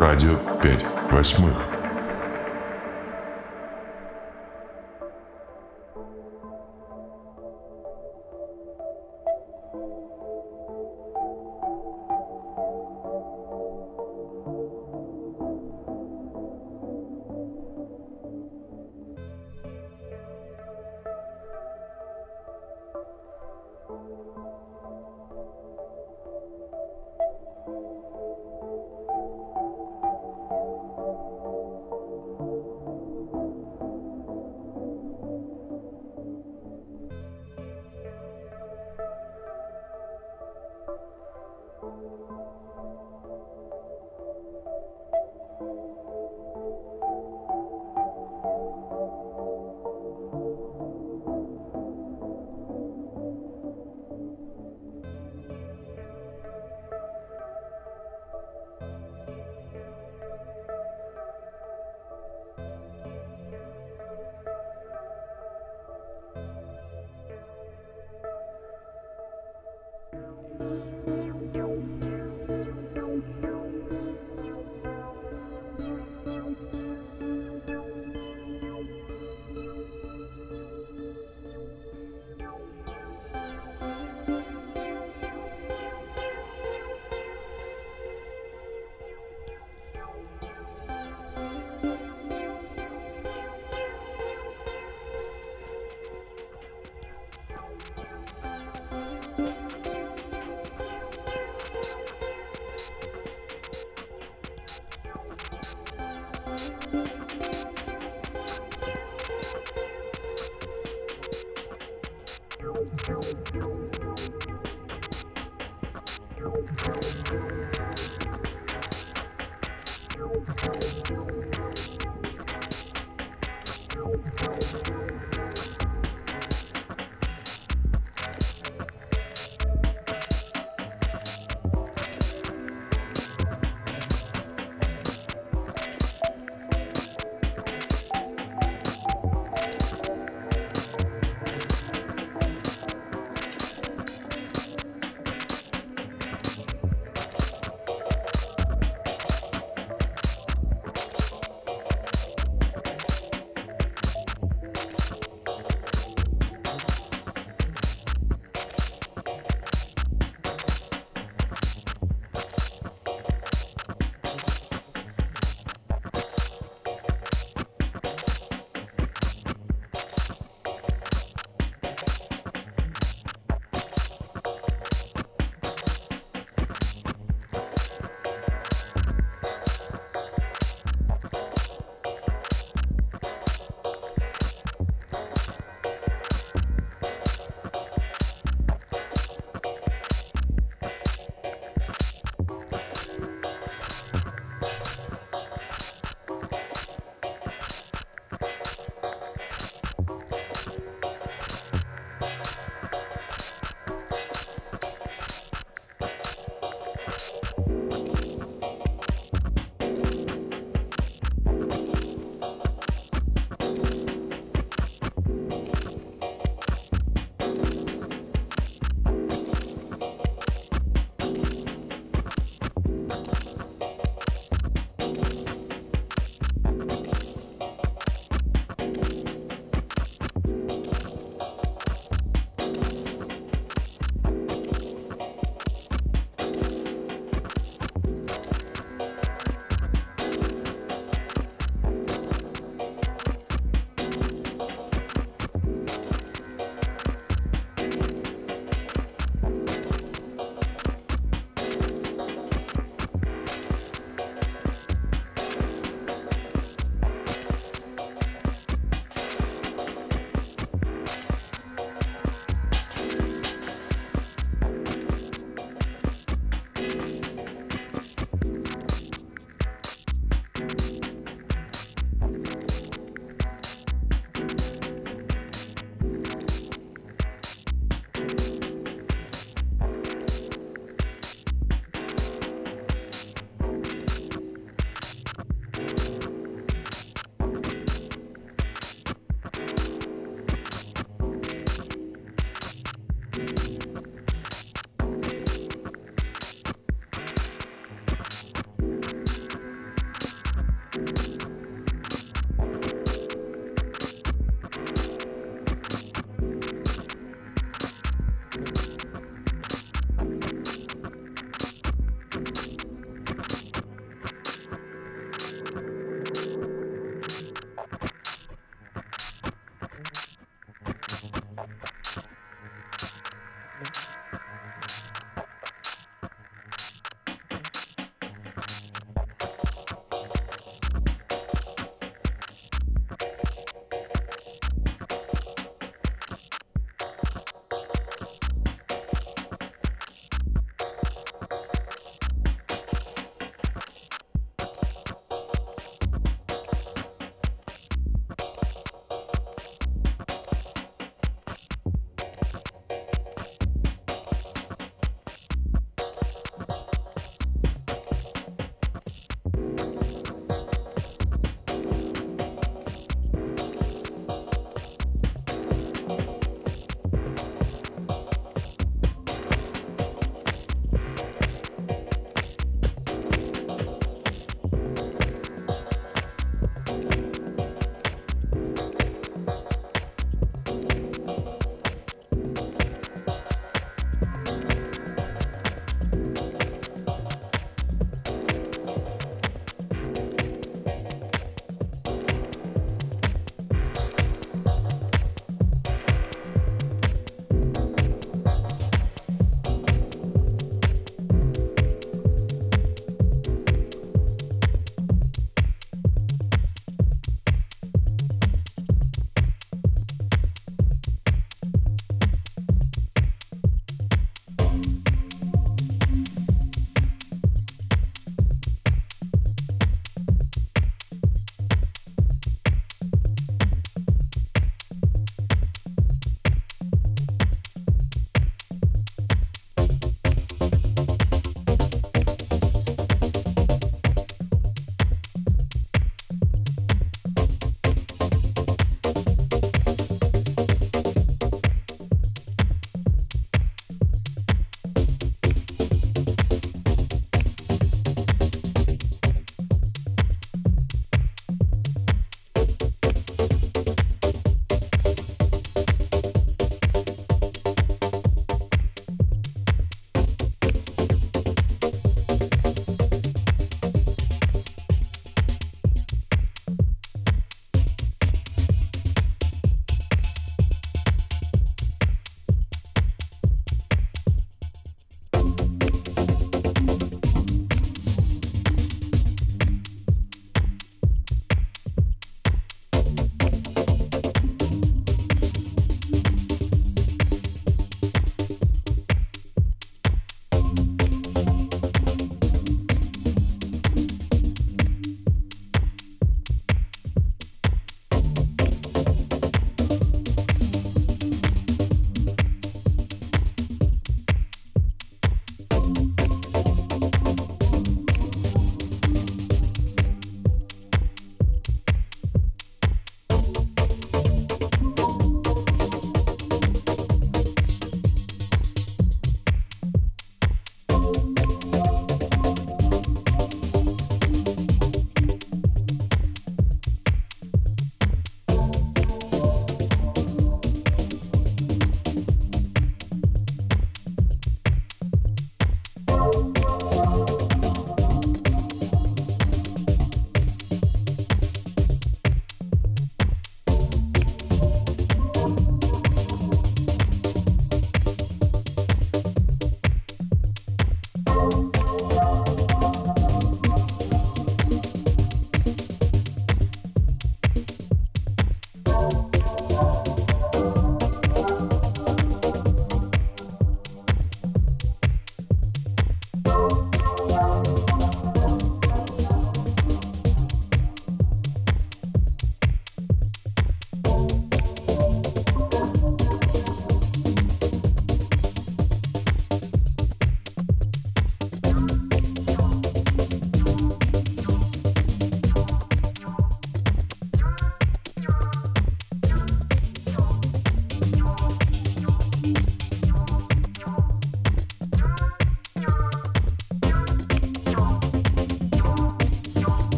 Радио 5 восьмых.